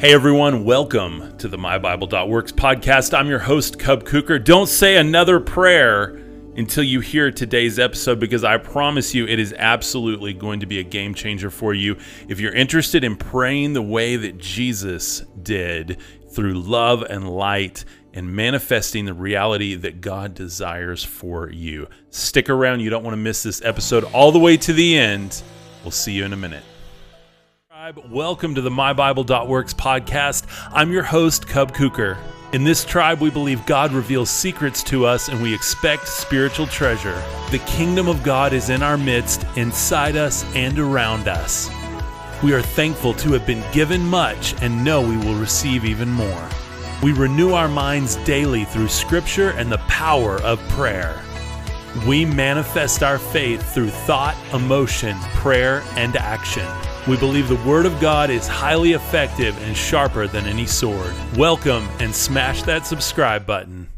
Hey everyone, welcome to the MyBible.works podcast. I'm your host, Cub Kuker. Don't say another prayer until you hear today's episode because I promise you it is absolutely going to be a game changer for you. If you're interested in praying the way that Jesus did through love and light and manifesting the reality that God desires for you, stick around. You don't want to miss this episode all the way to the end. We'll see you in a minute. Welcome to the MyBible.works podcast. I'm your host, Cub Kuker. In this tribe, we believe God reveals secrets to us and we expect spiritual treasure. The kingdom of God is in our midst, inside us, and around us. We are thankful to have been given much and know we will receive even more. We renew our minds daily through scripture and the power of prayer. We manifest our faith through thought, emotion, prayer, and action. We believe the Word of God is highly effective and sharper than any sword. Welcome and smash that subscribe button.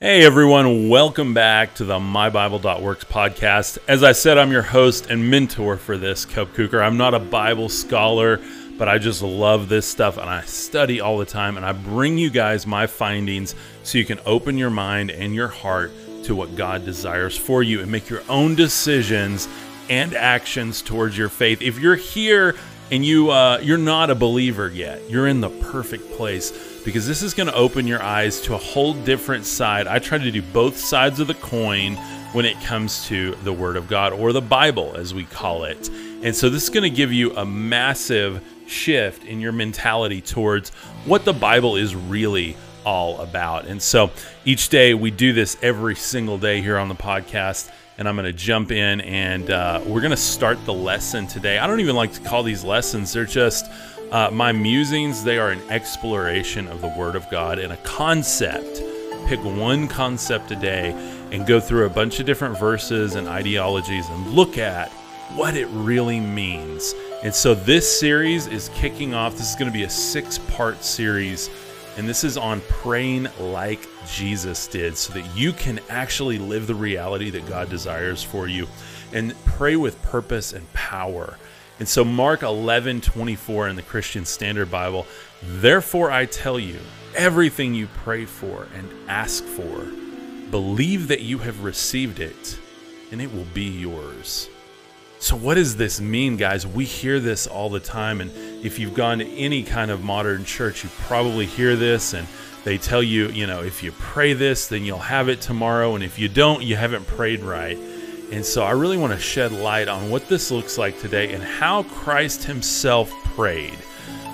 Hey everyone, welcome back to the MyBible.works podcast. As I said, I'm your host and mentor for this, Cub Cooker. I'm not a Bible scholar, but I just love this stuff and I study all the time and I bring you guys my findings so you can open your mind and your heart to what God desires for you and make your own decisions and actions towards your faith. If you're here and you uh, you're not a believer yet, you're in the perfect place because this is going to open your eyes to a whole different side. I try to do both sides of the coin when it comes to the Word of God or the Bible, as we call it. And so this is going to give you a massive shift in your mentality towards what the Bible is really all about. And so each day we do this every single day here on the podcast. And I'm going to jump in and uh, we're going to start the lesson today. I don't even like to call these lessons, they're just uh, my musings. They are an exploration of the Word of God and a concept. Pick one concept a day and go through a bunch of different verses and ideologies and look at what it really means. And so this series is kicking off. This is going to be a six part series and this is on praying like Jesus did so that you can actually live the reality that God desires for you and pray with purpose and power. And so, Mark 11 24 in the Christian Standard Bible, therefore I tell you, everything you pray for and ask for, believe that you have received it, and it will be yours. So, what does this mean, guys? We hear this all the time. And if you've gone to any kind of modern church, you probably hear this. And they tell you, you know, if you pray this, then you'll have it tomorrow. And if you don't, you haven't prayed right. And so, I really want to shed light on what this looks like today and how Christ Himself prayed.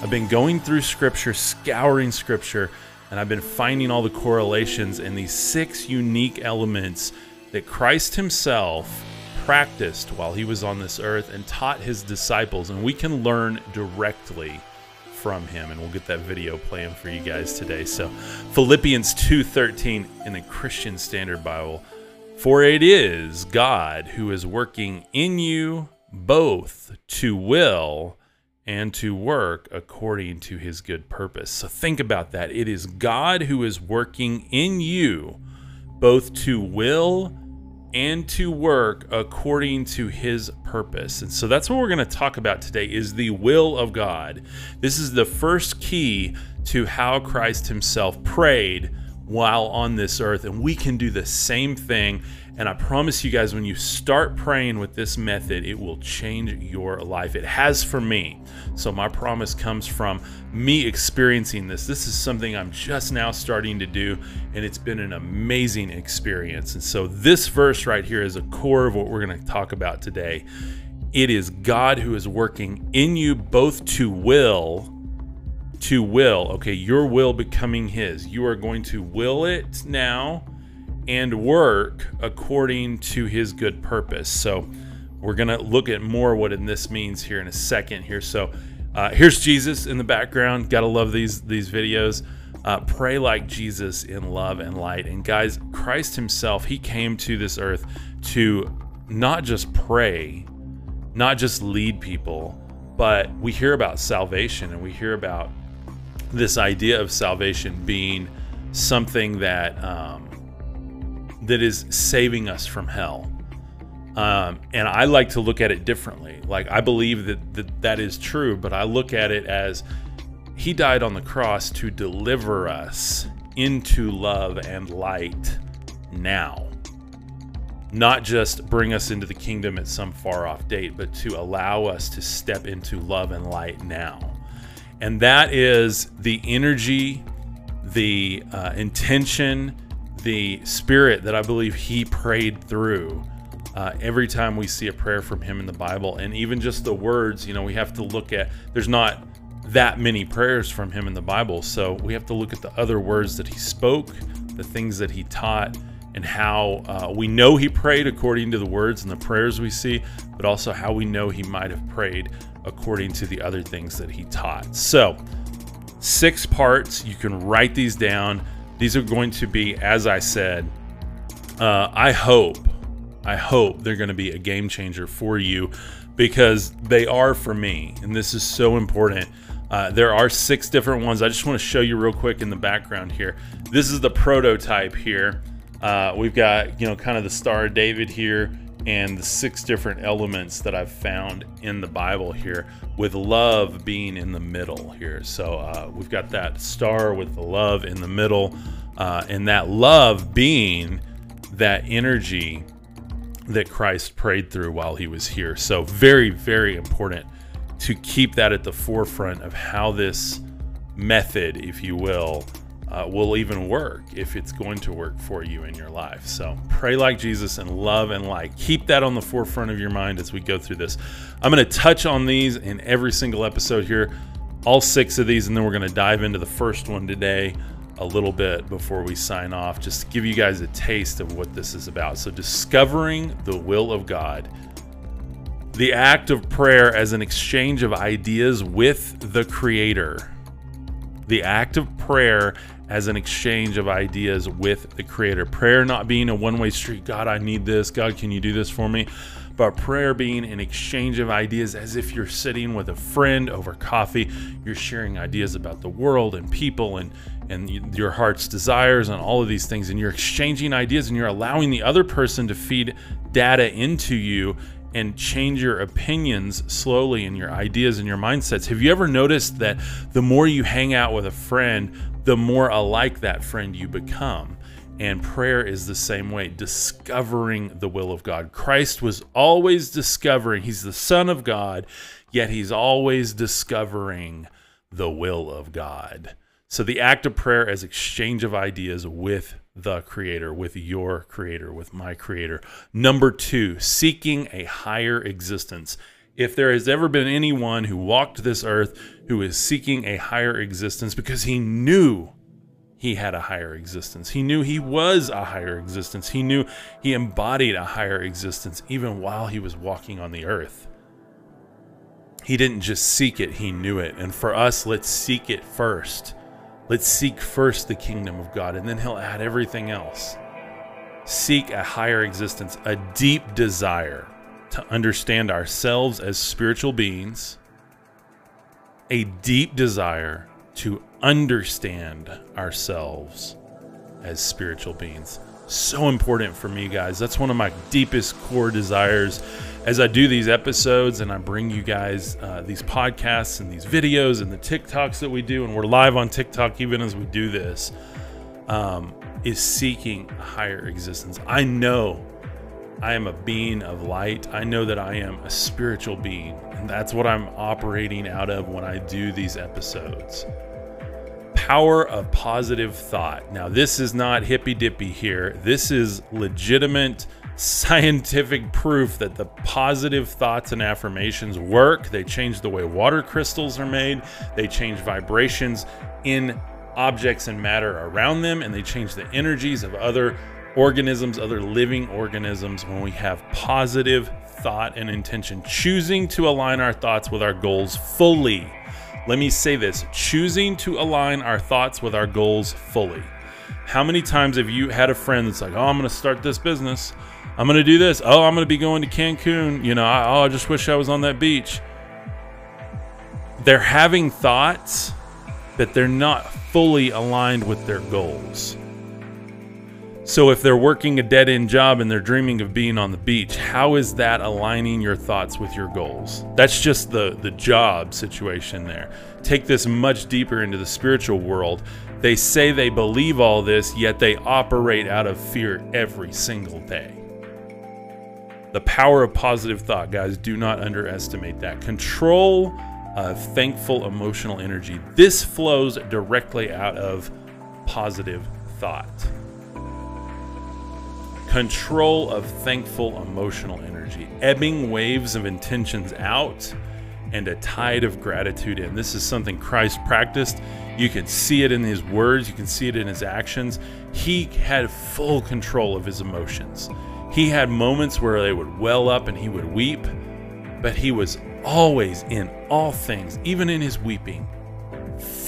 I've been going through Scripture, scouring Scripture, and I've been finding all the correlations and these six unique elements that Christ Himself practiced while he was on this earth and taught his disciples, and we can learn directly from him. And we'll get that video playing for you guys today. So philippians 2.13 in the christian standard bible. For it is god who is working in you both to will and to work according to his good purpose. So think about that. It is god who is working in you both to will and to work according to his purpose. And so that's what we're going to talk about today is the will of God. This is the first key to how Christ himself prayed while on this earth and we can do the same thing and I promise you guys, when you start praying with this method, it will change your life. It has for me. So, my promise comes from me experiencing this. This is something I'm just now starting to do, and it's been an amazing experience. And so, this verse right here is a core of what we're going to talk about today. It is God who is working in you both to will to will. Okay, your will becoming His. You are going to will it now and work according to his good purpose. So we're going to look at more what in this means here in a second here. So uh, here's Jesus in the background. Got to love these these videos. Uh, pray like Jesus in love and light. And guys, Christ himself, he came to this earth to not just pray, not just lead people, but we hear about salvation and we hear about this idea of salvation being something that um, that is saving us from hell. Um, and I like to look at it differently. Like I believe that, that that is true, but I look at it as he died on the cross to deliver us into love and light now. Not just bring us into the kingdom at some far off date, but to allow us to step into love and light now. And that is the energy, the uh, intention, the spirit that I believe he prayed through uh, every time we see a prayer from him in the Bible. And even just the words, you know, we have to look at, there's not that many prayers from him in the Bible. So we have to look at the other words that he spoke, the things that he taught, and how uh, we know he prayed according to the words and the prayers we see, but also how we know he might have prayed according to the other things that he taught. So, six parts. You can write these down. These are going to be, as I said, uh, I hope, I hope they're going to be a game changer for you because they are for me. And this is so important. Uh, there are six different ones. I just want to show you real quick in the background here. This is the prototype here. Uh, we've got, you know, kind of the Star of David here and the six different elements that I've found in the Bible here, with love being in the middle here. So uh, we've got that star with the love in the middle, uh, and that love being that energy that Christ prayed through while he was here. So, very, very important to keep that at the forefront of how this method, if you will, uh, will even work if it's going to work for you in your life. So pray like Jesus and love and light. Keep that on the forefront of your mind as we go through this. I'm going to touch on these in every single episode here, all six of these, and then we're going to dive into the first one today a little bit before we sign off, just to give you guys a taste of what this is about. So, discovering the will of God. The act of prayer as an exchange of ideas with the Creator. The act of prayer as an exchange of ideas with the Creator. Prayer not being a one way street. God, I need this. God, can you do this for me? But prayer being an exchange of ideas as if you're sitting with a friend over coffee. You're sharing ideas about the world and people and, and your heart's desires and all of these things. And you're exchanging ideas and you're allowing the other person to feed data into you and change your opinions slowly and your ideas and your mindsets. Have you ever noticed that the more you hang out with a friend, the more alike that friend you become. And prayer is the same way, discovering the will of God. Christ was always discovering, He's the Son of God, yet He's always discovering the will of God. So the act of prayer as exchange of ideas with the Creator, with your Creator, with my Creator. Number two, seeking a higher existence. If there has ever been anyone who walked this earth who is seeking a higher existence because he knew he had a higher existence. He knew he was a higher existence. He knew he embodied a higher existence even while he was walking on the earth. He didn't just seek it, he knew it. And for us, let's seek it first. Let's seek first the kingdom of God, and then he'll add everything else. Seek a higher existence, a deep desire to understand ourselves as spiritual beings a deep desire to understand ourselves as spiritual beings. So important for me, guys. That's one of my deepest core desires as I do these episodes and I bring you guys uh, these podcasts and these videos and the TikToks that we do, and we're live on TikTok even as we do this, um, is seeking a higher existence. I know I am a being of light. I know that I am a spiritual being, and that's what I'm operating out of when I do these episodes. Power of positive thought. Now, this is not hippy dippy here. This is legitimate scientific proof that the positive thoughts and affirmations work. They change the way water crystals are made, they change vibrations in objects and matter around them, and they change the energies of other organisms, other living organisms, when we have positive thought and intention, choosing to align our thoughts with our goals fully. Let me say this choosing to align our thoughts with our goals fully. How many times have you had a friend that's like, oh, I'm going to start this business? I'm going to do this. Oh, I'm going to be going to Cancun. You know, I, oh, I just wish I was on that beach. They're having thoughts, but they're not fully aligned with their goals. So if they're working a dead end job and they're dreaming of being on the beach, how is that aligning your thoughts with your goals? That's just the the job situation there. Take this much deeper into the spiritual world. They say they believe all this, yet they operate out of fear every single day. The power of positive thought, guys, do not underestimate that. Control of thankful emotional energy. This flows directly out of positive thought control of thankful emotional energy, ebbing waves of intentions out, and a tide of gratitude in. This is something Christ practiced. You can see it in his words, you can see it in his actions. He had full control of his emotions. He had moments where they would well up and he would weep, but he was always in all things, even in his weeping,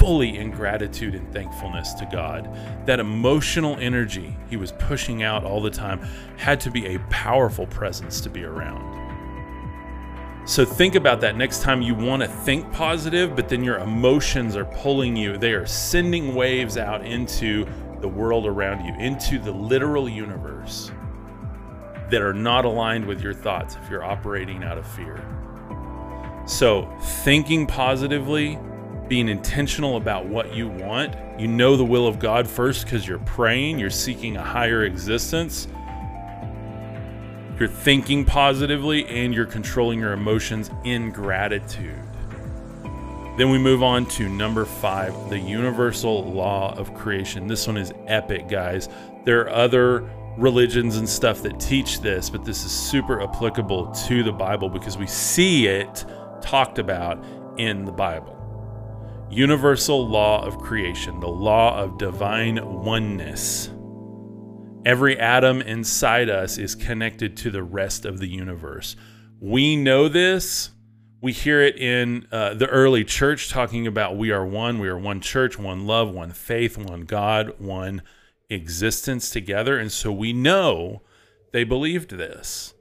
fully in gratitude and thankfulness to God. That emotional energy he was pushing out all the time had to be a powerful presence to be around. So think about that next time you want to think positive, but then your emotions are pulling you. They are sending waves out into the world around you, into the literal universe that are not aligned with your thoughts if you're operating out of fear. So, thinking positively being intentional about what you want. You know the will of God first because you're praying, you're seeking a higher existence. You're thinking positively and you're controlling your emotions in gratitude. Then we move on to number five, the universal law of creation. This one is epic, guys. There are other religions and stuff that teach this, but this is super applicable to the Bible because we see it talked about in the Bible universal law of creation, the law of divine oneness. Every atom inside us is connected to the rest of the universe. We know this. We hear it in uh, the early church talking about we are one, we are one church, one love, one faith, one God, one existence together. And so we know they believed this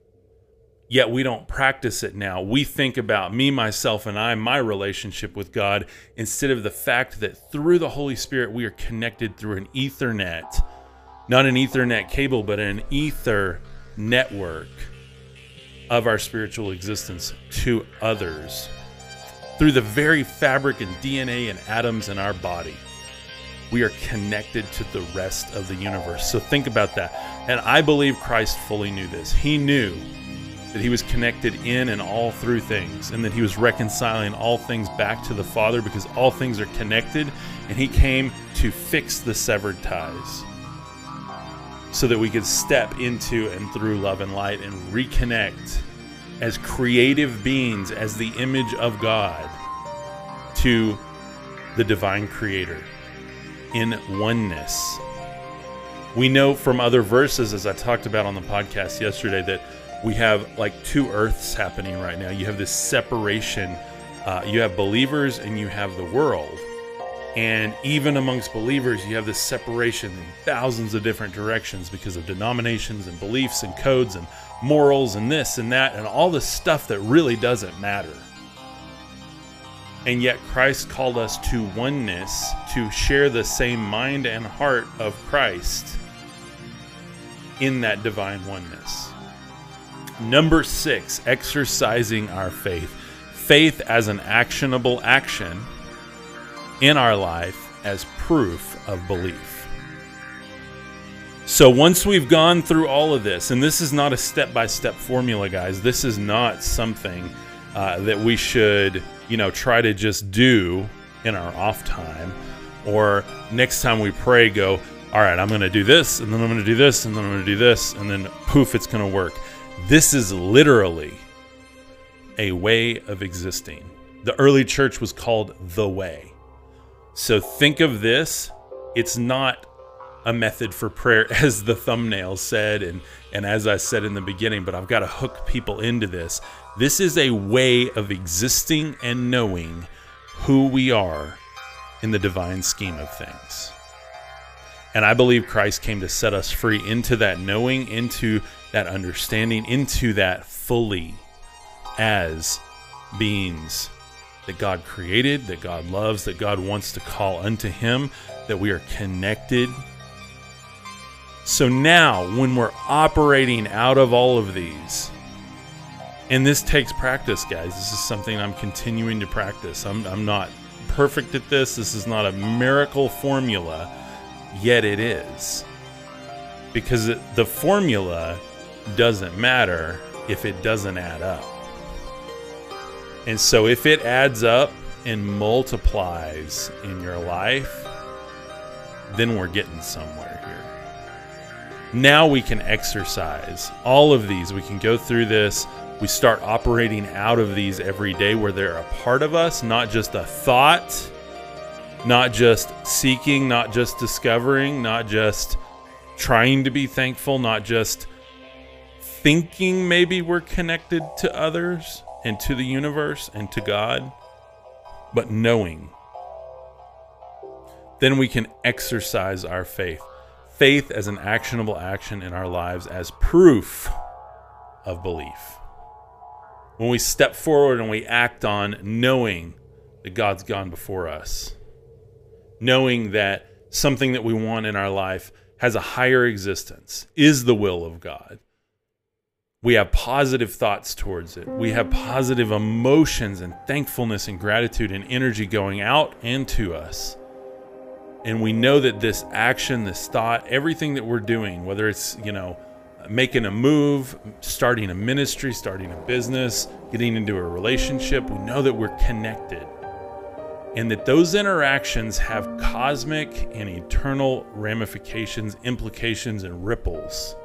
yet we don't practice it now. We think about me, myself, and I, my relationship with God, instead of the fact that through the Holy Spirit we are connected through an Ethernet, not an Ethernet cable, but an Ether network of our spiritual existence to others through the very fabric and DNA and atoms in our body. We are connected to the rest of the universe. So think about that. And I believe Christ fully knew this. He knew that he was connected in and all through things, and that he was reconciling all things back to the Father because all things are connected, and he came to fix the severed ties so that we could step into and through love and light and reconnect as creative beings, as the image of God, to the divine creator in oneness. We know from other verses, as I talked about on the podcast yesterday, that we have like two earths happening right now. You have this separation. Uh, you have believers and you have the world. And even amongst believers, you have this separation in thousands of different directions because of denominations and beliefs and codes and morals and this and that and all the stuff that really doesn't matter. And yet, Christ called us to oneness, to share the same mind and heart of Christ in that divine oneness. Number six, exercising our faith. Faith as an actionable action in our life as proof of belief. So once we've gone through all of this, and this is not a step by step formula, guys, this is not something uh, that we should, you know, try to just do in our off time or next time we pray, go, all right, I'm going to do this, and then I'm going to do this, and then I'm going to do this, and then poof, it's going to work. This is literally a way of existing. The early church was called the way. So think of this. It's not a method for prayer, as the thumbnail said, and, and as I said in the beginning, but I've got to hook people into this. This is a way of existing and knowing who we are in the divine scheme of things. And I believe Christ came to set us free into that knowing, into that understanding, into that fully as beings that God created, that God loves, that God wants to call unto Him, that we are connected So now, when we're operating out of all of these, and this takes practice, guys. This is something I'm continuing to practice. I'm, I'm not perfect at this. This is not a miracle formula, yet it is. Because it, the formula doesn't matter if it doesn't add up. And so if it adds up and multiplies in your life, then we're getting somewhere here. Now we can exercise all of these. We can go through this we start operating out of these every day where they're a part of us, not just a thought, not just seeking, not just discovering, not just trying to be thankful, not just thinking maybe we're connected to others and to the universe and to God, but knowing. Then we can exercise our faith. Faith as an actionable action in our lives as proof of belief when we step forward and we act on knowing that God's gone before us, knowing that something that we want in our life has a higher existence, is the will of God. We have positive thoughts towards it. We have positive emotions and thankfulness and gratitude and energy going out and to us. And we know that this action, this thought, everything that we're doing, whether it's, you know, making a move, starting a ministry, starting a business, getting into a relationship, we know that we're connected. And that those interactions have cosmic and eternal ramifications, implications, and ripples.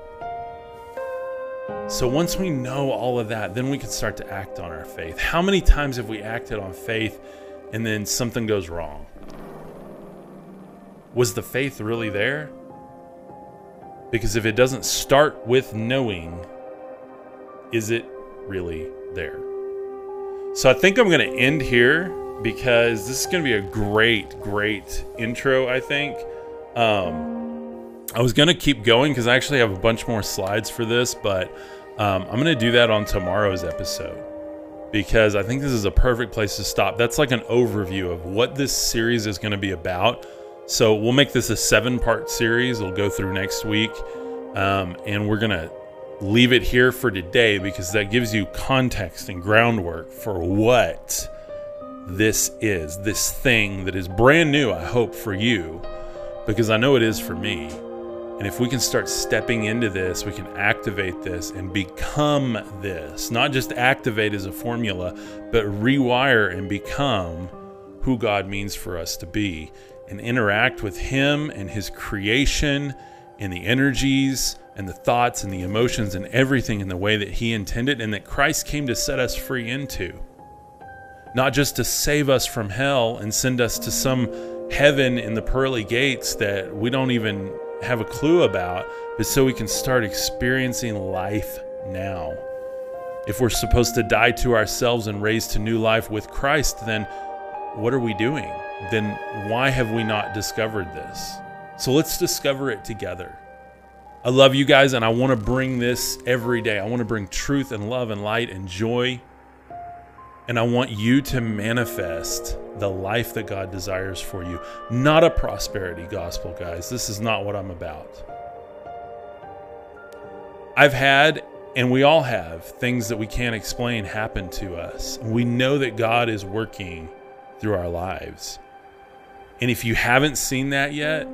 So once we know all of that, then we can start to act on our faith. How many times have we acted on faith and then something goes wrong? Was the faith really there? Because if it doesn't start with knowing, is it really there? So I think I'm going to end here because this is going to be a great, great intro, I think. Um, I was going to keep going because I actually have a bunch more slides for this, but um, I'm going to do that on tomorrow's episode because I think this is a perfect place to stop. That's like an overview of what this series is going to be about. So we'll make this a seven part series. It'll go through next week. Um, and we're going to leave it here for today because that gives you context and groundwork for what this is this thing that is brand new, I hope, for you, because I know it is for me. And if we can start stepping into this, we can activate this and become this. Not just activate as a formula, but rewire and become who God means for us to be and interact with Him and His creation and the energies and the thoughts and the emotions and everything in the way that He intended and that Christ came to set us free into. Not just to save us from hell and send us to some heaven in the pearly gates that we don't even have a clue about, but so we can start experiencing life now. If we're supposed to die to ourselves and raise to new life with Christ, then what are we doing? then why have we not discovered this? So let's discover it together. I love you guys, and I want to bring this every day. I want to bring truth and love and light and joy. And I want you to manifest the life that God desires for you, not a prosperity gospel, guys. This is not what I'm about. I've had, and we all have, things that we can't explain happen to us. We know that God is working through our lives. And if you haven't seen that yet,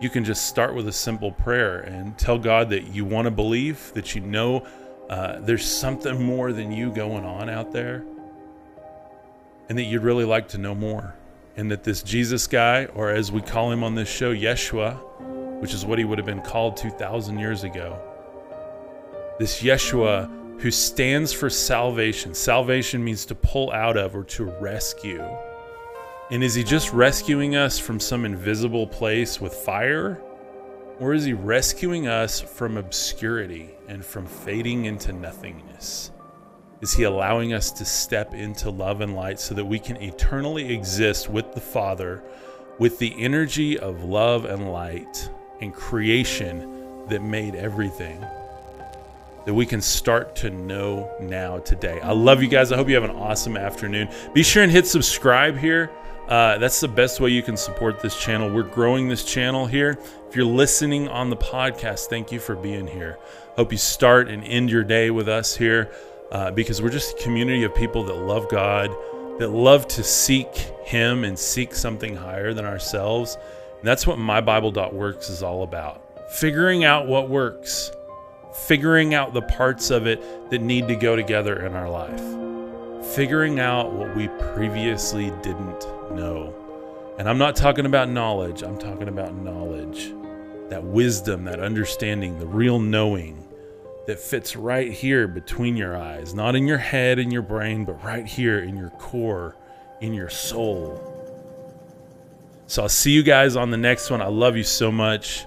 you can just start with a simple prayer and tell God that you want to believe, that you know uh, there's something more than you going on out there, and that you'd really like to know more. And that this Jesus guy, or as we call him on this show, Yeshua, which is what he would have been called 2,000 years ago, this Yeshua who stands for salvation. Salvation means to pull out of or to rescue. And is he just rescuing us from some invisible place with fire? Or is he rescuing us from obscurity and from fading into nothingness? Is he allowing us to step into love and light so that we can eternally exist with the Father with the energy of love and light and creation that made everything? That we can start to know now today. I love you guys. I hope you have an awesome afternoon. Be sure and hit subscribe here Uh, that's the best way you can support this channel. We're growing this channel here. If you're listening on the podcast, thank you for being here. Hope you start and end your day with us here uh, because we're just a community of people that love God, that love to seek Him and seek something higher than ourselves. And that's what mybible.works is all about. Figuring out what works, figuring out the parts of it that need to go together in our life figuring out what we previously didn't know. And I'm not talking about knowledge, I'm talking about knowledge. That wisdom, that understanding, the real knowing that fits right here between your eyes, not in your head and your brain, but right here in your core, in your soul. So I'll see you guys on the next one. I love you so much.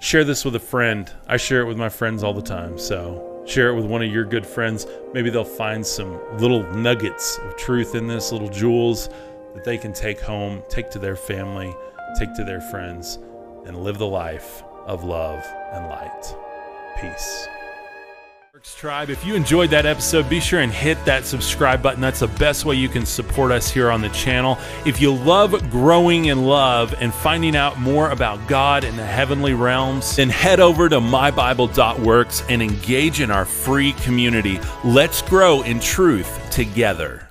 Share this with a friend. I share it with my friends all the time. So share it with one of your good friends. Maybe they'll find some little nuggets of truth in this, little jewels that they can take home, take to their family, take to their friends, and live the life of love and light. Peace. Tribe, if you enjoyed that episode, be sure and hit that subscribe button. That's the best way you can support us here on the channel. If you love growing in love and finding out more about God and the heavenly realms, then head over to mybible.works and engage in our free community. Let's grow in truth together.